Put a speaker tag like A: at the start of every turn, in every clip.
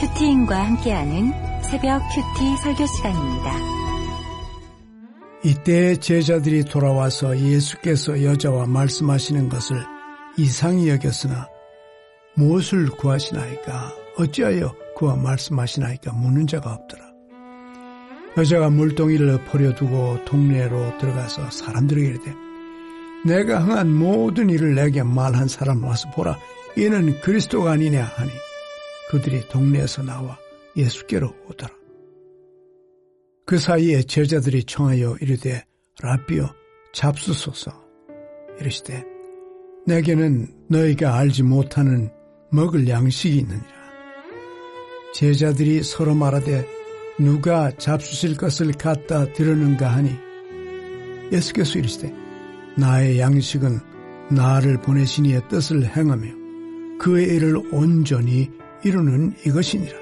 A: 큐티인과 함께하는 새벽 큐티 설교 시간입니다.
B: 이때 제자들이 돌아와서 예수께서 여자와 말씀하시는 것을 이상히 여겼으나 무엇을 구하시나이까 어찌하여 그와 말씀하시나이까 묻는 자가 없더라. 여자가 물동이를 버려두고 동네로 들어가서 사람들에게 이르되 내가 흥한 모든 일을 내게 말한 사람 와서 보라 이는 그리스도가 아니냐 하니 그들이 동네에서 나와 예수께로 오더라. 그 사이에 제자들이 청하여 이르되 라비어 잡수소서 이르시되 내게는 너희가 알지 못하는 먹을 양식이 있느니라. 제자들이 서로 말하되 누가 잡수실 것을 갖다 드렸는가 하니 예수께서 이르시되 나의 양식은 나를 보내신 이의 뜻을 행하며 그의 일을 온전히 이루는 이것이니라.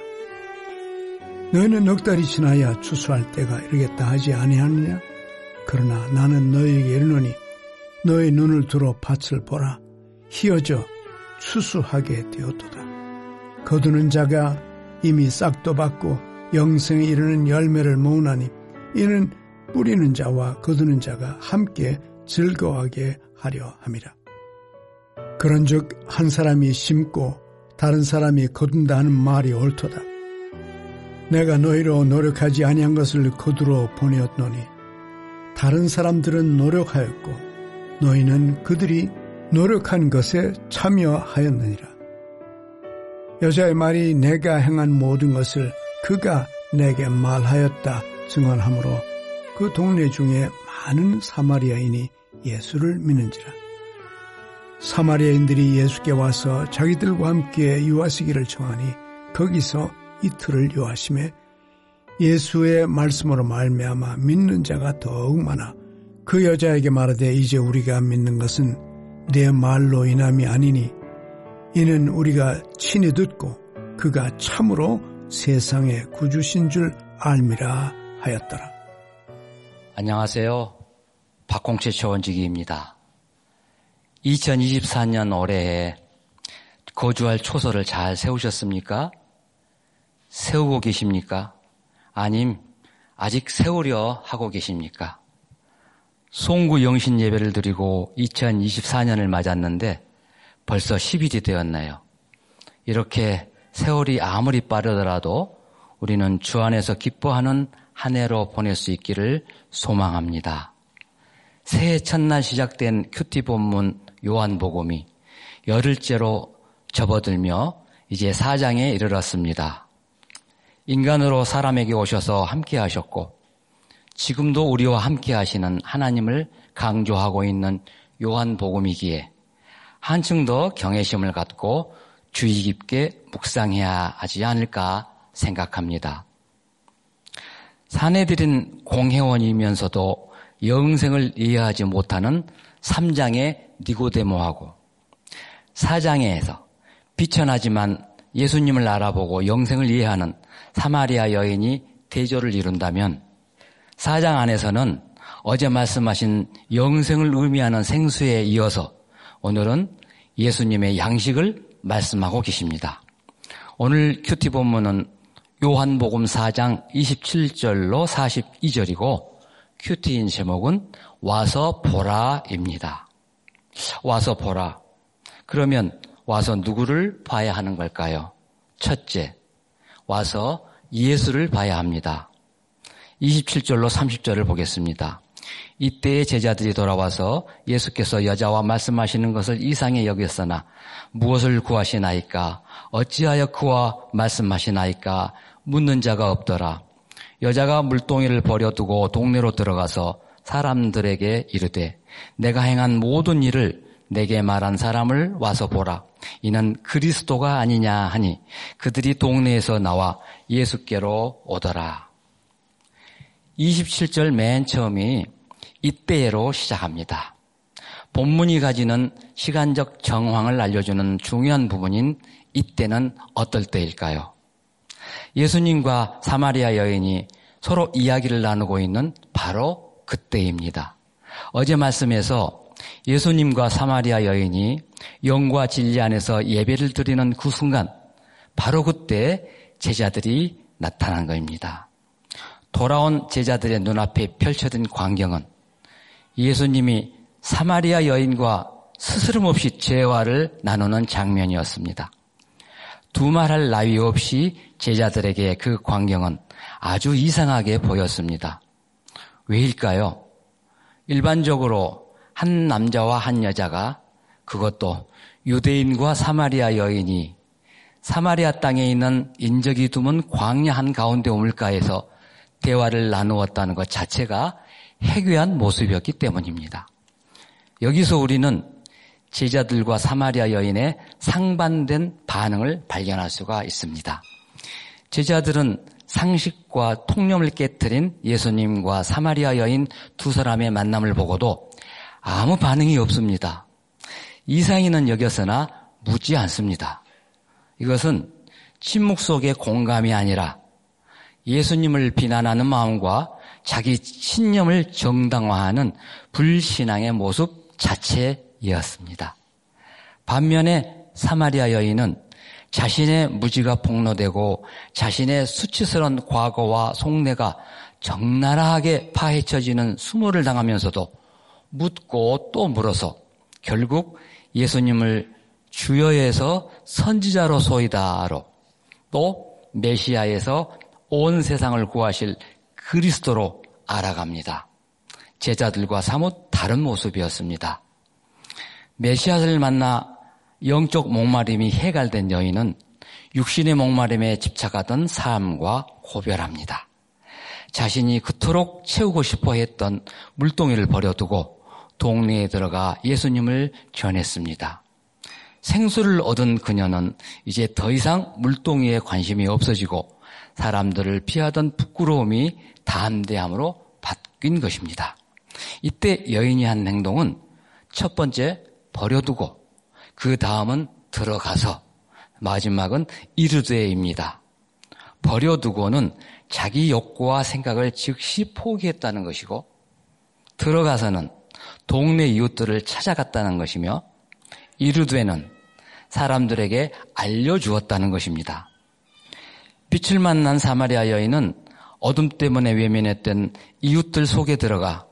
B: 너희는 넉 달이 지나야 추수할 때가 이르겠다 하지 아니하느냐? 그러나 나는 너희에게 이르노니 너희 눈을 들어 밭을 보라 희어져 추수하게 되었도다. 거두는 자가 이미 싹도 받고 영생에 이르는 열매를 모으나니 이는 뿌리는 자와 거두는 자가 함께 즐거워하게 하려 함이라. 그런즉 한 사람이 심고 다른 사람이 거둔다 하는 말이 옳도다. 내가 너희로 노력하지 아니한 것을 거두러 보내었노니 다른 사람들은 노력하였고 너희는 그들이 노력한 것에 참여하였느니라. 여자의 말이 내가 행한 모든 것을 그가 내게 말하였다 증언하므로 그 동네 중에 많은 사마리아인이 예수를 믿는지라. 사마리아인들이 예수께 와서 자기들과 함께 유하시기를 청하니 거기서 이틀을 유하심에 예수의 말씀으로 말미암아 믿는 자가 더욱 많아 그 여자에게 말하되 이제 우리가 믿는 것은 내 말로 인함이 아니니 이는 우리가 친히 듣고 그가 참으로 세상의 구주신 줄 알미라 하였더라.
C: 안녕하세요. 박홍채 초원지기입니다. 2024년 올해에 거주할 초소를 잘 세우셨습니까? 세우고 계십니까? 아님 아직 세우려 하고 계십니까? 송구 영신 예배를 드리고 2024년을 맞았는데 벌써 10일이 되었나요? 이렇게 세월이 아무리 빠르더라도 우리는 주 안에서 기뻐하는 한 해로 보낼 수 있기를 소망합니다. 새해 첫날 시작된 큐티 본문 요한복음이 열흘째로 접어들며 이제 사장에 이르렀습니다. 인간으로 사람에게 오셔서 함께 하셨고 지금도 우리와 함께 하시는 하나님을 강조하고 있는 요한복음이기에 한층 더 경외심을 갖고 주의 깊게 묵상해야 하지 않을까 생각합니다. 사내들인 공회원이면서도 영생을 이해하지 못하는 3장의 니고데모하고 4장에서 비천하지만 예수님을 알아보고 영생을 이해하는 사마리아 여인이 대조를 이룬다면 4장 안에서는 어제 말씀하신 영생을 의미하는 생수에 이어서 오늘은 예수님의 양식을 말씀하고 계십니다. 오늘 QT 본문은 요한복음 4장 27절로 42절이고 큐티인 제목은 와서 보라입니다. 와서 보라. 그러면 와서 누구를 봐야 하는 걸까요? 첫째, 와서 예수를 봐야 합니다. 27절로 30절을 보겠습니다. 이때의 제자들이 돌아와서 예수께서 여자와 말씀하시는 것을 이상히 여겼으나 무엇을 구하시나이까 어찌하여 그와 말씀하시나이까 묻는 자가 없더라. 여자가 물동이를 버려두고 동네로 들어가서 사람들에게 이르되 내가 행한 모든 일을 내게 말한 사람을 와서 보라. 이는 그리스도가 아니냐 하니 그들이 동네에서 나와 예수께로 오더라. 27절 맨 처음이 이때로 시작합니다. 본문이 가지는 시간적 정황을 알려주는 중요한 부분인 이때는 어떨 때일까요? 예수님과 사마리아 여인이 서로 이야기를 나누고 있는 바로 그때입니다. 어제 말씀에서 예수님과 사마리아 여인이 영과 진리 안에서 예배를 드리는 그 순간 바로 그때 제자들이 나타난 것입니다. 돌아온 제자들의 눈앞에 펼쳐진 광경은 예수님이 사마리아 여인과 스스럼 없이 재화를 나누는 장면이었습니다. 두말할 나위 없이 제자들에게 그 광경은 아주 이상하게 보였습니다. 왜일까요? 일반적으로 한 남자와 한 여자가 그것도 유대인과 사마리아 여인이 사마리아 땅에 있는 인적이 드문 광야 한 가운데 우물가에서 대화를 나누었다는 것 자체가 해괴한 모습이었기 때문입니다. 여기서 우리는 제자들과 사마리아 여인의 상반된 반응을 발견할 수가 있습니다. 제자들은 상식과 통념을 깨뜨린 예수님과 사마리아 여인 두 사람의 만남을 보고도 아무 반응이 없습니다. 이상이는 여겼으나 묻지 않습니다. 이것은 침묵 속의 공감이 아니라 예수님을 비난하는 마음과 자기 신념을 정당화하는 불신앙의 모습 자체였습니다. 반면에 사마리아 여인은 자신의 무지가 폭로되고 자신의 수치스러운 과거와 속내가 적나라하게 파헤쳐지는 수모를 당하면서도 묻고 또 물어서 결국 예수님을 주여에서 선지자로 소이다로 또 메시아에서 온 세상을 구하실 그리스도로 알아갑니다. 제자들과 사뭇 다른 모습이었습니다. 메시아를 만나 영적 목마름이 해갈된 여인은 육신의 목마름에 집착하던 삶과 고별합니다. 자신이 그토록 채우고 싶어 했던 물동이를 버려두고 동네에 들어가 예수님을 전했습니다. 생수를 얻은 그녀는 이제 더 이상 물동이에 관심이 없어지고 사람들을 피하던 부끄러움이 담대함으로 바뀐 것입니다. 이때 여인이 한 행동은 첫 번째 버려두고 그 다음은 들어가서 마지막은 이르되입니다. 버려두고는 자기 욕구와 생각을 즉시 포기했다는 것이고 들어가서는 동네 이웃들을 찾아갔다는 것이며 이르되는 사람들에게 알려주었다는 것입니다. 빛을 만난 사마리아 여인은 어둠 때문에 외면했던 이웃들 속에 들어가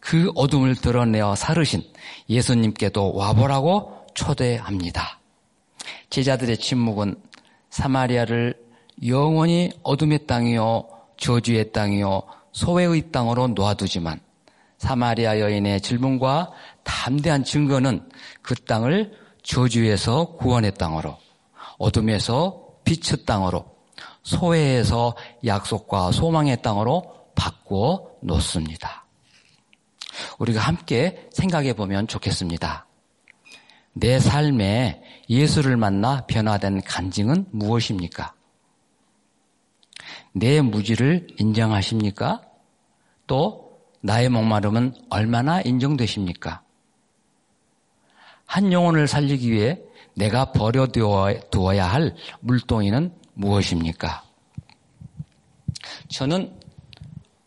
C: 그 어둠을 드러내어 사르신 예수님께도 와보라고 초대합니다. 제자들의 침묵은 사마리아를 영원히 어둠의 땅이요, 저주의 땅이요, 소외의 땅으로 놓아두지만 사마리아 여인의 질문과 담대한 증거는 그 땅을 저주에서 구원의 땅으로, 어둠에서 빛의 땅으로, 소외에서 약속과 소망의 땅으로 바꾸어 놓습니다. 우리가 함께 생각해 보면 좋겠습니다. 내 삶에 예수를 만나 변화된 간증은 무엇입니까? 내 무지를 인정하십니까? 또 나의 목마름은 얼마나 인정되십니까? 한 영혼을 살리기 위해 내가 버려두어야 할 물동이는 무엇입니까? 저는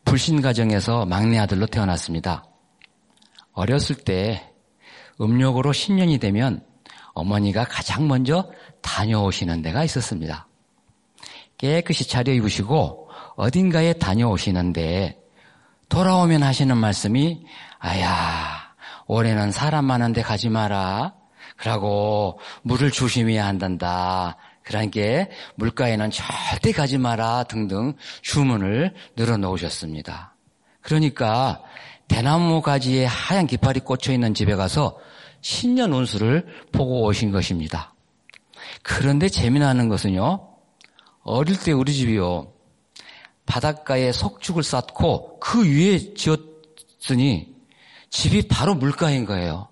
C: 불신 가정에서 막내 아들로 태어났습니다. 어렸을 때 음력으로 10년이 되면 어머니가 가장 먼저 다녀오시는 데가 있었습니다. 깨끗이 차려 입으시고 어딘가에 다녀오시는데 돌아오면 하시는 말씀이 아야 올해는 사람 많은데 가지 마라. 그러고 물을 조심해야 한단다. 그러니까 물가에는 절대 가지 마라 등등 주문을 늘어놓으셨습니다. 그러니까 대나무 가지에 하얀 깃발이 꽂혀 있는 집에 가서 신년 운수를 보고 오신 것입니다. 그런데 재미나는 것은요, 어릴 때 우리 집이요, 바닷가에 석축을 쌓고 그 위에 지었으니 집이 바로 물가인 거예요.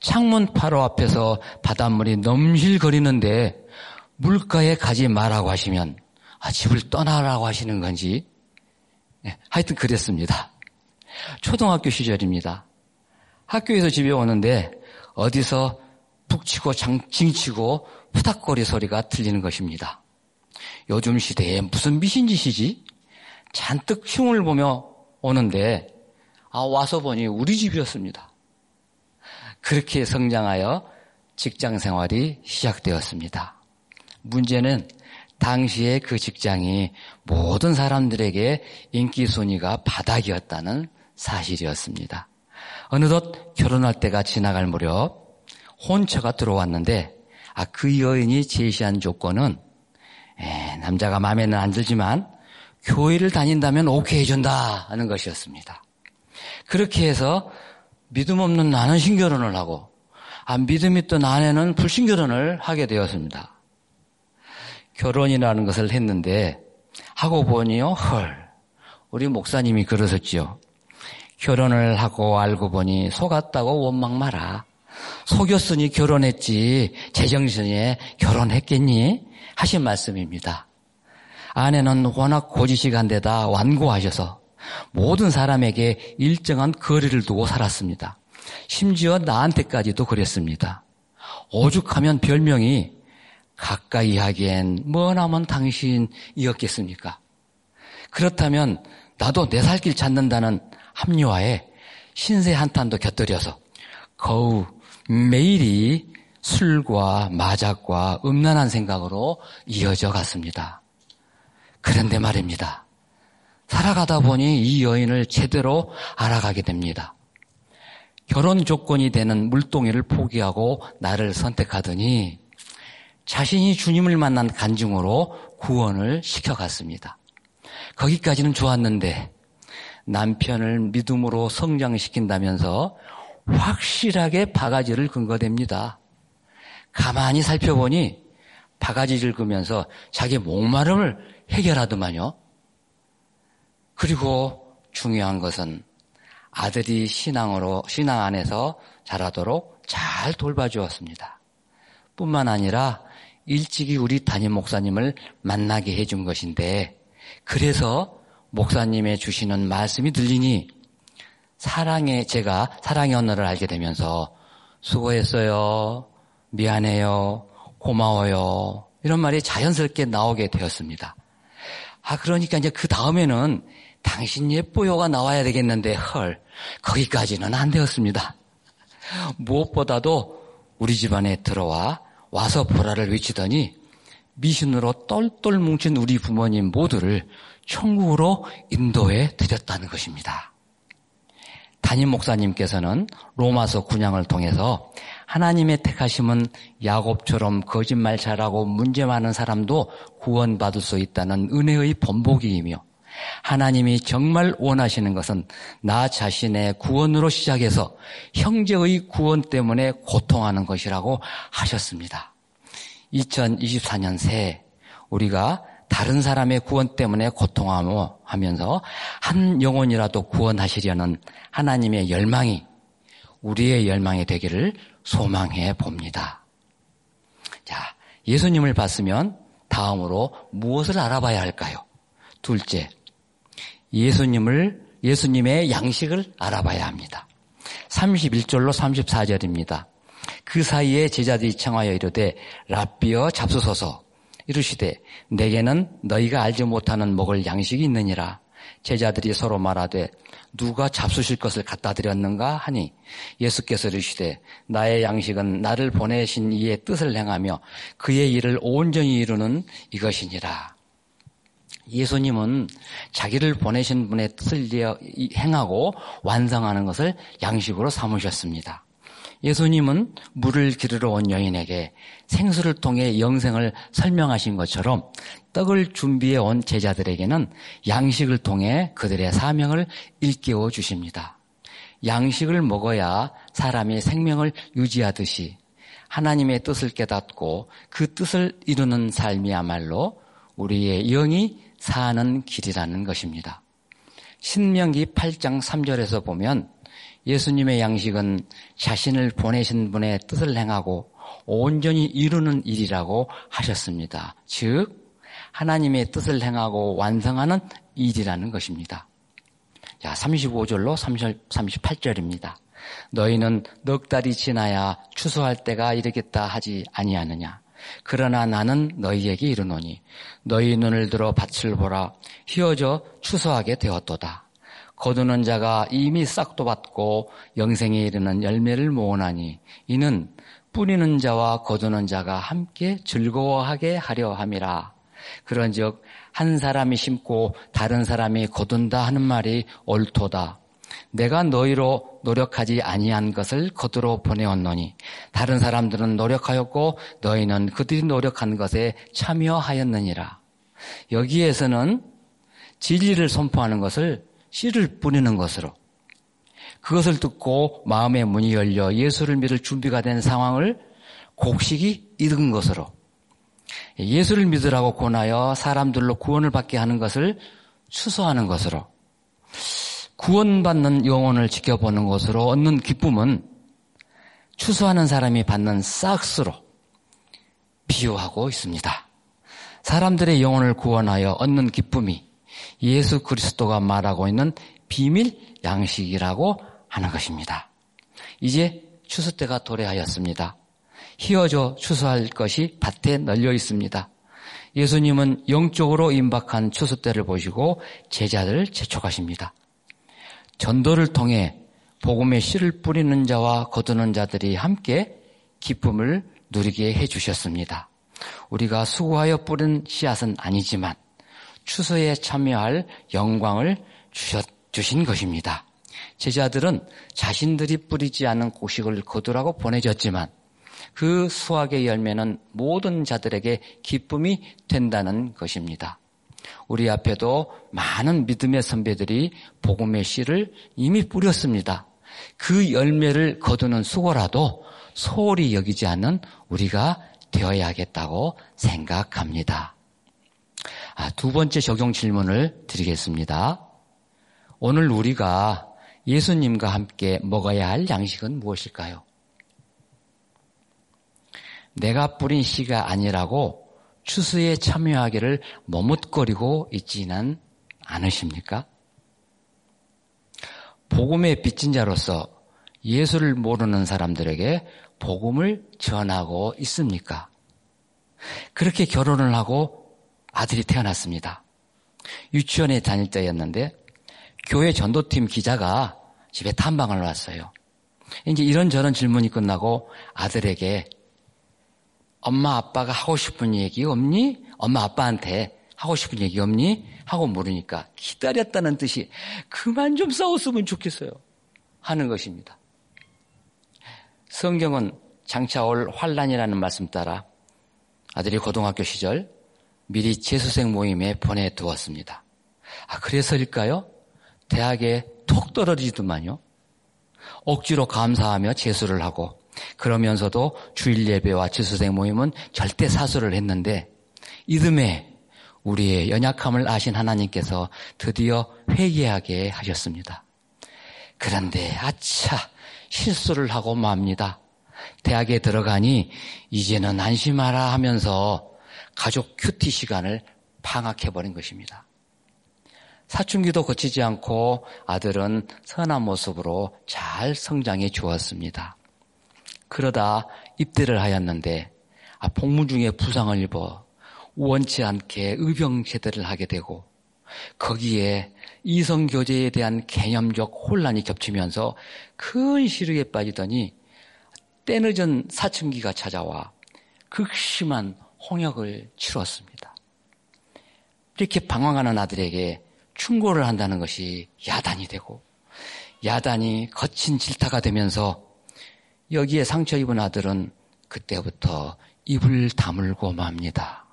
C: 창문 바로 앞에서 바닷물이 넘실거리는데 물가에 가지 말라고 하시면 아, 집을 떠나라고 하시는 건지 네, 하여튼 그랬습니다. 초등학교 시절입니다. 학교에서 집에 오는데 어디서 북치고 징치고 후닥거리 소리가 들리는 것입니다. 요즘 시대에 무슨 미신 짓이지? 잔뜩 흉을 보며 오는데 아 와서 보니 우리 집이었습니다. 그렇게 성장하여 직장 생활이 시작되었습니다. 문제는 당시에 그 직장이 모든 사람들에게 인기 순위가 바닥이었다는 사실이었습니다. 어느덧 결혼할 때가 지나갈 무렵 혼처가 들어왔는데 아, 그 여인이 제시한 조건은 에, 남자가 마음에는 안 들지만 교회를 다닌다면 오케이 해준다 하는 것이었습니다. 그렇게 해서 믿음 없는 나는 신결혼을 하고 아, 믿음 있던 아내는 불신결혼을 하게 되었습니다. 결혼이라는 것을 했는데 하고 보니요 헐 우리 목사님이 그러셨지요. 결혼을 하고 알고 보니 속았다고 원망 마라. 속였으니 결혼했지 제정신에 결혼했겠니? 하신 말씀입니다. 아내는 워낙 고지식한데다 완고하셔서 모든 사람에게 일정한 거리를 두고 살았습니다. 심지어 나한테까지도 그랬습니다. 오죽하면 별명이 가까이 하기엔 머나먼 당신이었겠습니까? 그렇다면 나도 내 살길 찾는다는 합리화에 신세 한탄도 곁들여서 거우 매일이 술과 마작과 음란한 생각으로 이어져 갔습니다. 그런데 말입니다. 살아가다 보니 이 여인을 제대로 알아가게 됩니다. 결혼 조건이 되는 물동이를 포기하고 나를 선택하더니 자신이 주님을 만난 간증으로 구원을 시켜갔습니다. 거기까지는 좋았는데 남편을 믿음으로 성장시킨다면서 확실하게 바가지를 근거됩니다. 가만히 살펴보니 바가지를 그면서 자기 목마름을 해결하더만요. 그리고 중요한 것은 아들이 신앙으로, 신앙 안에서 자라도록 잘 돌봐주었습니다. 뿐만 아니라 일찍이 우리 담임 목사님을 만나게 해준 것인데, 그래서 목사님의 주시는 말씀이 들리니, 사랑의, 제가 사랑의 언어를 알게 되면서, 수고했어요. 미안해요. 고마워요. 이런 말이 자연스럽게 나오게 되었습니다. 아, 그러니까 이제 그 다음에는 당신 예뻐요가 나와야 되겠는데, 헐, 거기까지는 안 되었습니다. 무엇보다도 우리 집안에 들어와 와서 보라를 외치더니 미신으로 똘똘 뭉친 우리 부모님 모두를 천국으로 인도해 드렸다는 것입니다. 담임 목사님께서는 로마서 군양을 통해서 하나님의 택하심은 야곱처럼 거짓말 잘하고 문제 많은 사람도 구원받을 수 있다는 은혜의 번복이이며 하나님이 정말 원하시는 것은 나 자신의 구원으로 시작해서 형제의 구원 때문에 고통하는 것이라고 하셨습니다. 2024년 새해 우리가 다른 사람의 구원 때문에 고통하면서 한 영혼이라도 구원하시려는 하나님의 열망이 우리의 열망이 되기를 소망해 봅니다. 자, 예수님을 봤으면 다음으로 무엇을 알아봐야 할까요? 둘째, 예수님을, 예수님의 양식을 알아봐야 합니다. 31절로 34절입니다. 그 사이에 제자들이 청하여 이르되 랍비어 잡수소서 이르시되 내게는 너희가 알지 못하는 먹을 양식이 있느니라. 제자들이 서로 말하되 누가 잡수실 것을 갖다 드렸는가? 하니 예수께서 이르시되 나의 양식은 나를 보내신 이의 뜻을 행하며 그의 일을 온전히 이루는 이것이니라. 예수님은 자기를 보내신 분의 뜻을 행하고 완성하는 것을 양식으로 삼으셨습니다. 예수님은 물을 기르러 온 여인에게 생수를 통해 영생을 설명하신 것처럼 떡을 준비해 온 제자들에게는 양식을 통해 그들의 사명을 일깨워 주십니다. 양식을 먹어야 사람이 생명을 유지하듯이 하나님의 뜻을 깨닫고 그 뜻을 이루는 삶이야말로 우리의 영이 사는 길이라는 것입니다. 신명기 8장 3절에서 보면 예수님의 양식은 자신을 보내신 분의 뜻을 행하고 온전히 이루는 일이라고 하셨습니다. 즉, 하나님의 뜻을 행하고 완성하는 일이라는 것입니다. 자, 35절로 38절입니다. 너희는 넉 달이 지나야 추수할 때가 이르겠다 하지 아니하느냐. 그러나 나는 너희에게 이르노니 너희 눈을 들어 밭을 보라 휘어져 추수하게 되었도다. 거두는 자가 이미 싹도 받고 영생에 이르는 열매를 모으나니 이는 뿌리는 자와 거두는 자가 함께 즐거워하게 하려 함이라. 그런즉 한 사람이 심고 다른 사람이 거둔다 하는 말이 옳도다. 내가 너희로 노력하지 아니한 것을 거두러 보내었노니 다른 사람들은 노력하였고 너희는 그들이 노력한 것에 참여하였느니라. 여기에서는 진리를 선포하는 것을 씨를 뿌리는 것으로 그것을 듣고 마음의 문이 열려 예수를 믿을 준비가 된 상황을 곡식이 익은 것으로 예수를 믿으라고 권하여 사람들로 구원을 받게 하는 것을 추소하는 것으로 구원받는 영혼을 지켜보는 것으로 얻는 기쁨은 추수하는 사람이 받는 싹스로 비유하고 있습니다. 사람들의 영혼을 구원하여 얻는 기쁨이 예수 그리스도가 말하고 있는 비밀 양식이라고 하는 것입니다. 이제 추수 때가 도래하였습니다. 휘어져 추수할 것이 밭에 널려 있습니다. 예수님은 영적으로 임박한 추수 때를 보시고 제자들을 재촉하십니다. 전도를 통해 복음의 씨를 뿌리는 자와 거두는 자들이 함께 기쁨을 누리게 해 주셨습니다. 우리가 수고하여 뿌린 씨앗은 아니지만 추수에 참여할 영광을 주셨, 주신 것입니다. 제자들은 자신들이 뿌리지 않은 곡식을 거두라고 보내졌지만 그 수확의 열매는 모든 자들에게 기쁨이 된다는 것입니다. 우리 앞에도 많은 믿음의 선배들이 복음의 씨를 이미 뿌렸습니다. 그 열매를 거두는 수고라도 소홀히 여기지 않는 우리가 되어야겠다고 생각합니다. 아, 두 번째 적용 질문을 드리겠습니다. 오늘 우리가 예수님과 함께 먹어야 할 양식은 무엇일까요? 내가 뿌린 씨가 아니라고 추수에 참여하기를 머뭇거리고 있지는 않으십니까? 복음의 빚진 자로서 예수를 모르는 사람들에게 복음을 전하고 있습니까? 그렇게 결혼을 하고 아들이 태어났습니다. 유치원에 다닐 때였는데 교회 전도팀 기자가 집에 탐방을 왔어요. 이제 이런저런 질문이 끝나고 아들에게 엄마 아빠가 하고 싶은 얘기 없니? 엄마 아빠한테 하고 싶은 얘기 없니? 하고 물으니까 기다렸다는 뜻이 그만 좀 싸웠으면 좋겠어요. 하는 것입니다. 성경은 장차 올 환란이라는 말씀 따라 아들이 고등학교 시절 미리 재수생 모임에 보내두었습니다. 아, 그래서일까요? 대학에 톡 떨어지더만요. 억지로 감사하며 재수를 하고 그러면서도 주일 예배와 지수생 모임은 절대 사수를 했는데 이듬해 우리의 연약함을 아신 하나님께서 드디어 회개하게 하셨습니다. 그런데 아차 실수를 하고 맙니다. 대학에 들어가니 이제는 안심하라 하면서 가족 큐티 시간을 방학해버린 것입니다. 사춘기도 거치지 않고 아들은 선한 모습으로 잘 성장해 주었습니다. 그러다 입대를 하였는데 아, 복무 중에 부상을 입어 원치 않게 의병 제대를 하게 되고 거기에 이성 교제에 대한 개념적 혼란이 겹치면서 큰 시류에 빠지더니 때늦은 사춘기가 찾아와 극심한 홍역을 치렀습니다. 이렇게 방황하는 아들에게 충고를 한다는 것이 야단이 되고 야단이 거친 질타가 되면서 여기에 상처 입은 아들은 그때부터 입을 다물고 맙니다.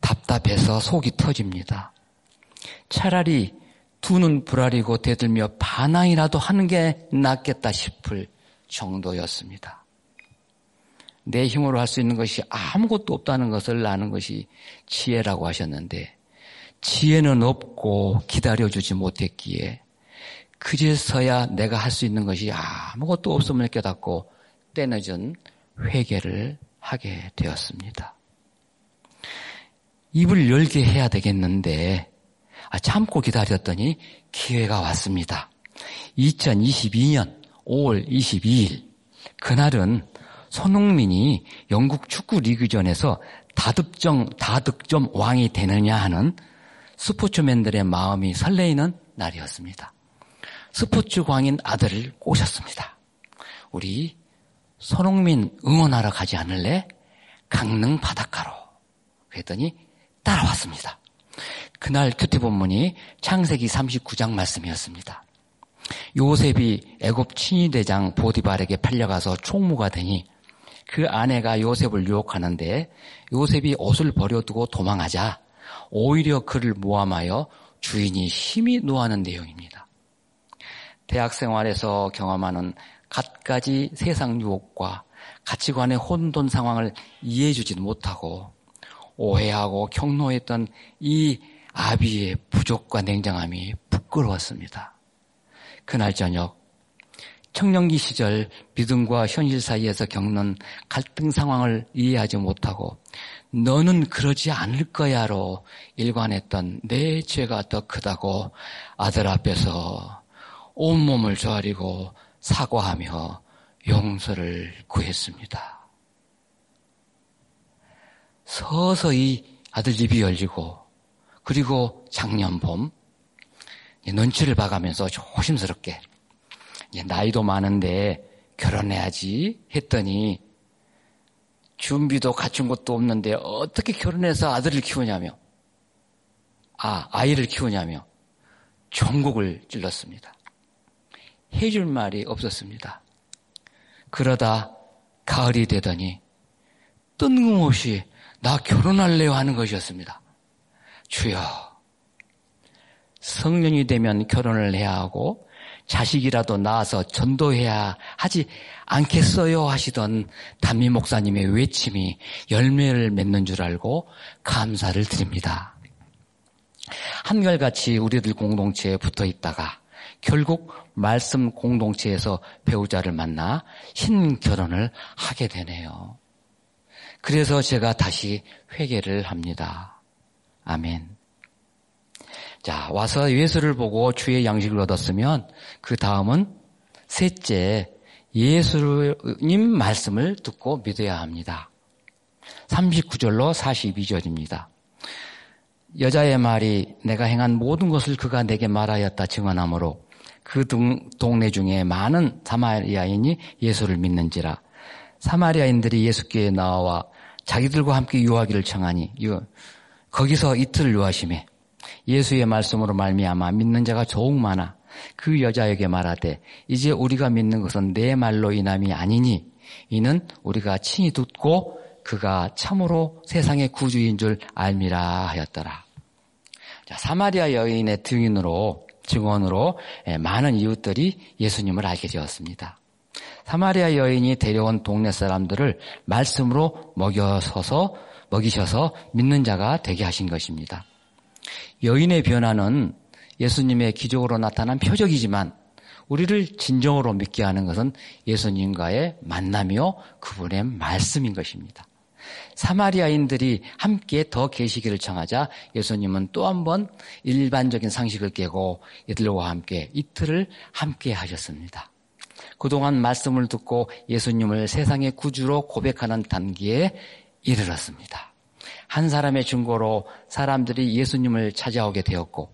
C: 답답해서 속이 터집니다. 차라리 두 눈 부라리고 대들며 반항이라도 하는 게 낫겠다 싶을 정도였습니다. 내 힘으로 할 수 있는 것이 아무것도 없다는 것을 아는 것이 지혜라고 하셨는데 지혜는 없고 기다려주지 못했기에 그제서야 내가 할 수 있는 것이 아무것도 없음을 깨닫고 때늦은 회개를 하게 되었습니다. 입을 열게 해야 되겠는데 아, 참고 기다렸더니 기회가 왔습니다. 2022년 5월 22일 그날은 손흥민이 영국 축구 리그전에서 다득점 다득점 왕이 되느냐 하는 스포츠맨들의 마음이 설레이는 날이었습니다. 스포츠 광인 아들을 꼬셨습니다. 우리 손흥민 응원하러 가지 않을래? 강릉 바닷가로. 했더니 따라왔습니다. 그날 큐티 본문이 창세기 39장 말씀이었습니다. 요셉이 애굽 친위대장 보디발에게 팔려가서 총무가 되니 그 아내가 요셉을 유혹하는데 요셉이 옷을 버려두고 도망하자 오히려 그를 모함하여 주인이 힘이 노하는 내용입니다. 대학 생활에서 경험하는 갖가지 세상 유혹과 가치관의 혼돈 상황을 이해해 주지 못하고 오해하고 경노했던 이 아비의 부족과 냉정함이 부끄러웠습니다. 그날 저녁 청년기 시절 믿음과 현실 사이에서 겪는 갈등 상황을 이해하지 못하고 너는 그러지 않을 거야로 일관했던 내 죄가 더 크다고 아들 앞에서 온몸을 조아리고 사과하며 용서를 구했습니다. 서서히 아들 입이 열리고 그리고 작년 봄 눈치를 봐가면서 조심스럽게 나이도 많은데 결혼해야지 했더니 준비도 갖춘 것도 없는데 어떻게 결혼해서 아들을 키우냐며 아 아이를 키우냐며 종국을 찔렀습니다. 해줄 말이 없었습니다. 그러다 가을이 되더니 뜬금없이 나 결혼할래요 하는 것이었습니다. 주여, 성년이 되면 결혼을 해야 하고 자식이라도 낳아서 전도해야 하지 않겠어요 하시던 담임 목사님의 외침이 열매를 맺는 줄 알고 감사를 드립니다. 한결같이 우리들 공동체에 붙어 있다가 결국 말씀 공동체에서 배우자를 만나 신결혼을 하게 되네요. 그래서 제가 다시 회개를 합니다. 아멘. 자, 와서 예수를 보고 주의 양식을 얻었으면 그 다음은 셋째, 예수님 말씀을 듣고 믿어야 합니다. 39절로 42절입니다. 여자의 말이 내가 행한 모든 것을 그가 내게 말하였다 증언하므로 그 동네 중에 많은 사마리아인이 예수를 믿는지라 사마리아인들이 예수께 나와 자기들과 함께 유하기를 청하니 거기서 이틀 유하심에 예수의 말씀으로 말미암아 믿는 자가 조욱 많아 그 여자에게 말하되 이제 우리가 믿는 것은 내 말로 인함이 아니니 이는 우리가 친히 듣고 그가 참으로 세상의 구주인 줄 알미라 하였더라. 자, 사마리아 여인의 등인으로 증언으로 예, 많은 이웃들이 예수님을 알게 되었습니다. 사마리아 여인이 데려온 동네 사람들을 말씀으로 먹여서서 먹이셔서 믿는 자가 되게 하신 것입니다. 여인의 변화는 예수님의 기적으로 나타난 표적이지만 우리를 진정으로 믿게 하는 것은 예수님과의 만남이요 그분의 말씀인 것입니다. 사마리아인들이 함께 더 계시기를 청하자 예수님은 또 한 번 일반적인 상식을 깨고 이들과 함께 이틀을 함께 하셨습니다. 그동안 말씀을 듣고 예수님을 세상의 구주로 고백하는 단계에 이르렀습니다. 한 사람의 증거로 사람들이 예수님을 찾아오게 되었고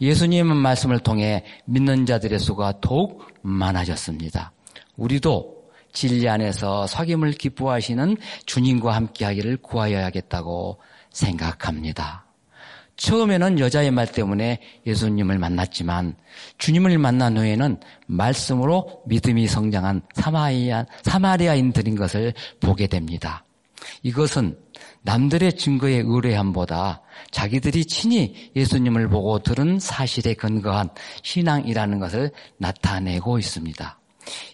C: 예수님의 말씀을 통해 믿는 자들의 수가 더욱 많아졌습니다. 우리도 진리 안에서 사귐을 기뻐하시는 주님과 함께하기를 구하여야겠다고 생각합니다. 처음에는 여자의 말 때문에 예수님을 만났지만 주님을 만난 후에는 말씀으로 믿음이 성장한 사마리아, 사마리아인들인 것을 보게 됩니다. 이것은 남들의 증거에 의뢰함보다 자기들이 친히 예수님을 보고 들은 사실에 근거한 신앙이라는 것을 나타내고 있습니다.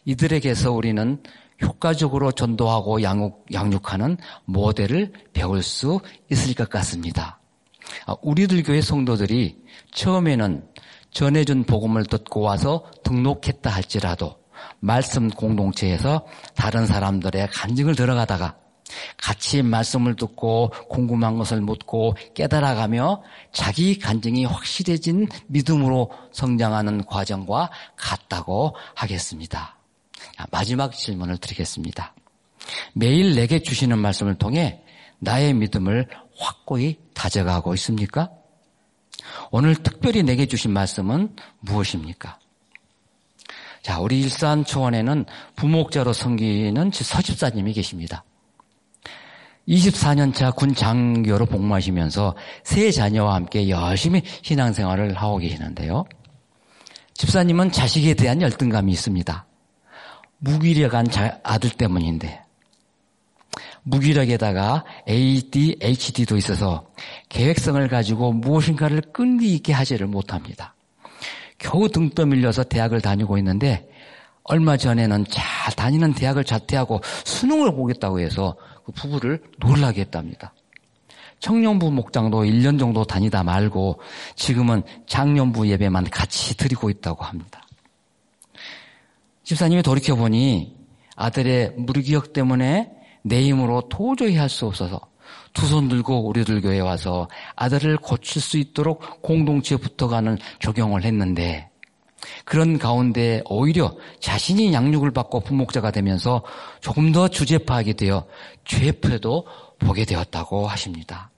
C: 이들에게서 우리는 효과적으로 전도하고 양육, 양육하는 모델을 배울 수 있을 것 같습니다. 아, 우리들 교회 성도들이 처음에는 전해준 복음을 듣고 와서 등록했다 할지라도 말씀 공동체에서 다른 사람들의 간증을 들어가다가 같이 말씀을 듣고 궁금한 것을 묻고 깨달아가며 자기 간증이 확실해진 믿음으로 성장하는 과정과 같다고 하겠습니다. 마지막 질문을 드리겠습니다. 매일 내게 주시는 말씀을 통해 나의 믿음을 확고히 다져가고 있습니까? 오늘 특별히 내게 주신 말씀은 무엇입니까? 자, 우리 일산 초원에는 부목자로 섬기는 서집사님이 계십니다. 24년차 군 장교로 복무하시면서 세 자녀와 함께 열심히 신앙생활을 하고 계시는데요. 집사님은 자식에 대한 열등감이 있습니다. 무기력한 아들 때문인데 무기력에다가 ADHD도 있어서 계획성을 가지고 무엇인가를 끈기 있게 하지를 못합니다. 겨우 등 떠밀려서 대학을 다니고 있는데 얼마 전에는 잘 다니는 대학을 자퇴하고 수능을 보겠다고 해서 그 부부를 놀라게 했답니다. 청년부 목장도 1년 정도 다니다 말고 지금은 장년부 예배만 같이 드리고 있다고 합니다. 집사님이 돌이켜보니 아들의 무기력 때문에 내 힘으로 도저히 할 수 없어서 두 손 들고 우리들 교회에 와서 아들을 고칠 수 있도록 공동체에 붙어가는 적용을 했는데 그런 가운데 오히려 자신이 양육을 받고 부목자가 되면서 조금 더 주제 파악이 되어 죄표도 보게 되었다고 하십니다.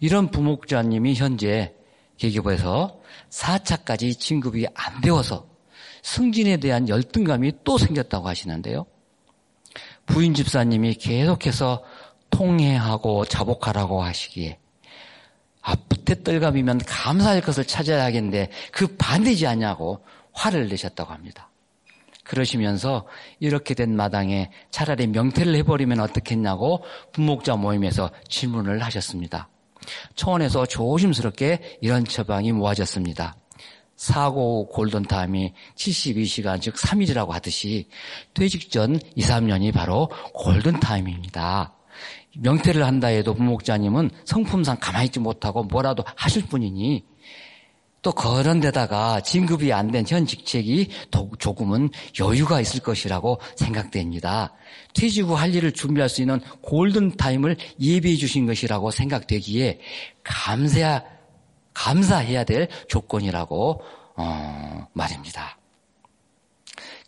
C: 이런 부목자님이 현재 계기부에서 4차까지 진급이 안 되어서 승진에 대한 열등감이 또 생겼다고 하시는데요. 부인 집사님이 계속해서 통해하고 자복하라고 하시기에 아, 부태 떨감이면 감사할 것을 찾아야겠는데 그 반대지 않냐고 화를 내셨다고 합니다. 그러시면서 이렇게 된 마당에 차라리 명태를 해버리면 어떻겠냐고 부목자 모임에서 질문을 하셨습니다. 초원에서 조심스럽게 이런 처방이 모아졌습니다. 사고 골든타임이 72시간 즉 3일이라고 하듯이 퇴직 전 2, 3년이 바로 골든타임입니다. 명태를 한다 해도 부목자님은 성품상 가만히 있지 못하고 뭐라도 하실 분이니 또 그런 데다가 진급이 안 된 현 직책이 조금은 여유가 있을 것이라고 생각됩니다. 퇴직 후 할 일을 준비할 수 있는 골든타임을 예비해 주신 것이라고 생각되기에 감사, 감사해야 될 조건이라고 어, 말입니다.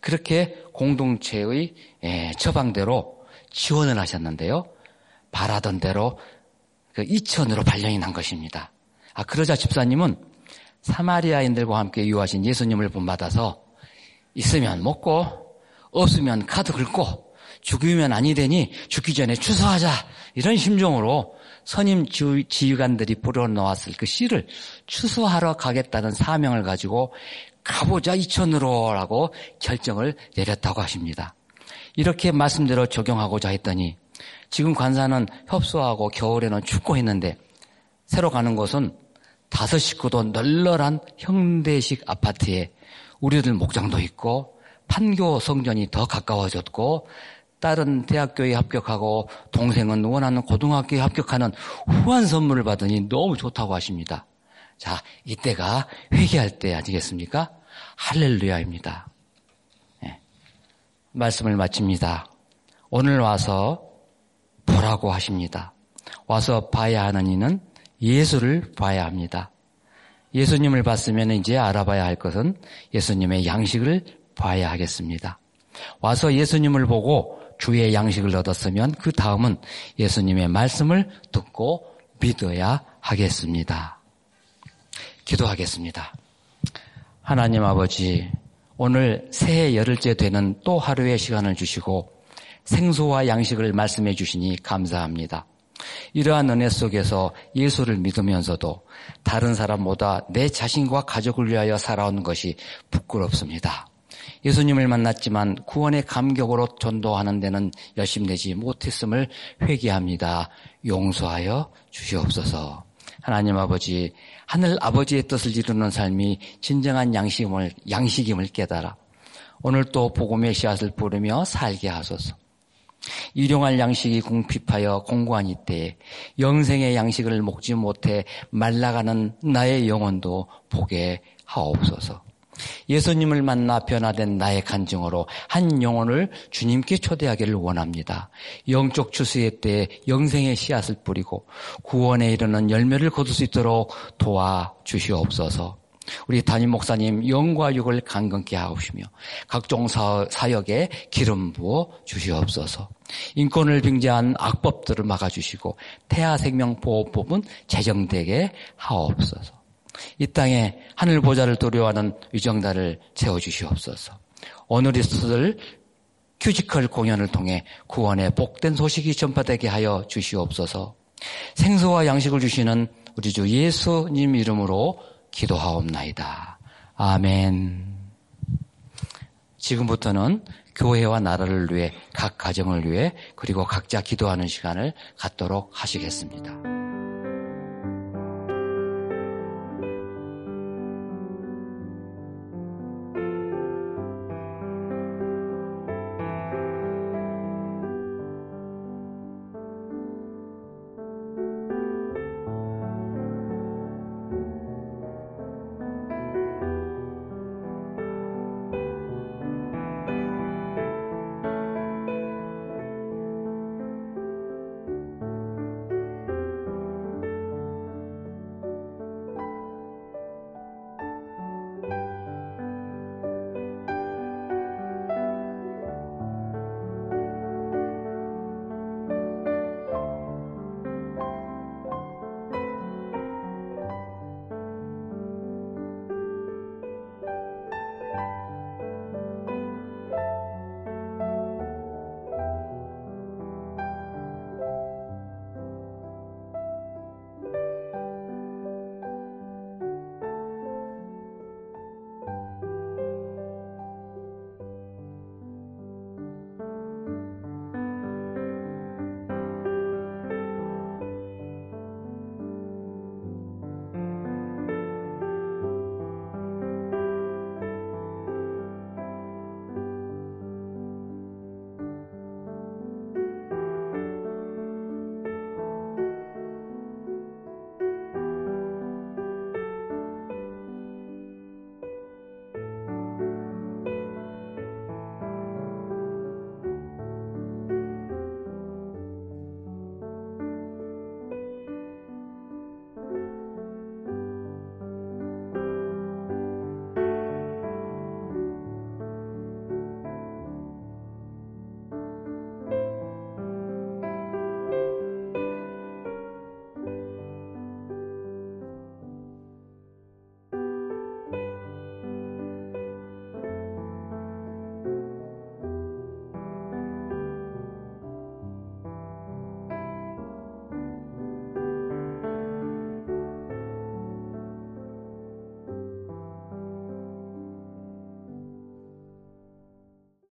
C: 그렇게 공동체의 예, 처방대로 지원을 하셨는데요. 바라던 대로 그 이천으로 발령이 난 것입니다. 아, 그러자 집사님은 사마리아인들과 함께 유하신 예수님을 본받아서 있으면 먹고 없으면 카드 긁고 죽이면 아니 되니 죽기 전에 추수하자 이런 심정으로 선임 지휘 관들이 불어놓았을 그 씨를 추수하러 가겠다는 사명을 가지고 가보자 이천으로라고 결정을 내렸다고 하십니다. 이렇게 말씀대로 적용하고자 했더니 지금 관사는 협소하고 겨울에는 춥고 했는데 새로 가는 곳은 다섯 식구도 널널한 형대식 아파트에 우리들 목장도 있고 판교 성전이 더 가까워졌고 딸은 대학교에 합격하고 동생은 원하는 고등학교에 합격하는 후한 선물을 받으니 너무 좋다고 하십니다. 자, 이때가 회개할 때 아니겠습니까? 할렐루야입니다. 네. 말씀을 마칩니다. 오늘 와서 보라고 하십니다. 와서 봐야 하는 이는 예수를 봐야 합니다. 예수님을 봤으면 이제 알아봐야 할 것은 예수님의 양식을 봐야 하겠습니다. 와서 예수님을 보고 주의 양식을 얻었으면 그 다음은 예수님의 말씀을 듣고 믿어야 하겠습니다. 기도하겠습니다. 하나님 아버지, 오늘 새해 열흘째 되는 또 하루의 시간을 주시고 생소와 양식을 말씀해 주시니 감사합니다. 이러한 은혜 속에서 예수를 믿으면서도 다른 사람보다 내 자신과 가족을 위하여 살아온 것이 부끄럽습니다. 예수님을 만났지만 구원의 감격으로 전도하는 데는 열심내지 못했음을 회개합니다. 용서하여 주시옵소서. 하나님 아버지, 하늘 아버지의 뜻을 이루는 삶이 진정한 양식임을, 양식임을 깨달아 오늘 또 복음의 씨앗을 뿌리며 살게 하소서. 일용할 양식이 궁핍하여 공고한 이때에 영생의 양식을 먹지 못해 말라가는 나의 영혼도 보게 하옵소서. 예수님을 만나 변화된 나의 간증으로 한 영혼을 주님께 초대하기를 원합니다. 영적 추수의 때에 영생의 씨앗을 뿌리고 구원에 이르는 열매를 거둘 수 있도록 도와 주시옵소서. 우리 담임 목사님 영과 육을 강건케 하옵시며 각종 사역에 기름 부어 주시옵소서. 인권을 빙자한 악법들을 막아주시고 태아 생명 보호법은 제정되게 하옵소서. 이 땅에 하늘 보좌를 도려하는 위정자를 세워 주시옵소서. 오늘 있을 뮤지컬 공연을 통해 구원의 복된 소식이 전파되게 하여 주시옵소서. 생수와 양식을 주시는 우리 주 예수님 이름으로 기도하옵나이다. 아멘. 지금부터는 교회와 나라를 위해 각 가정을 위해 그리고 각자 기도하는 시간을 갖도록 하시겠습니다.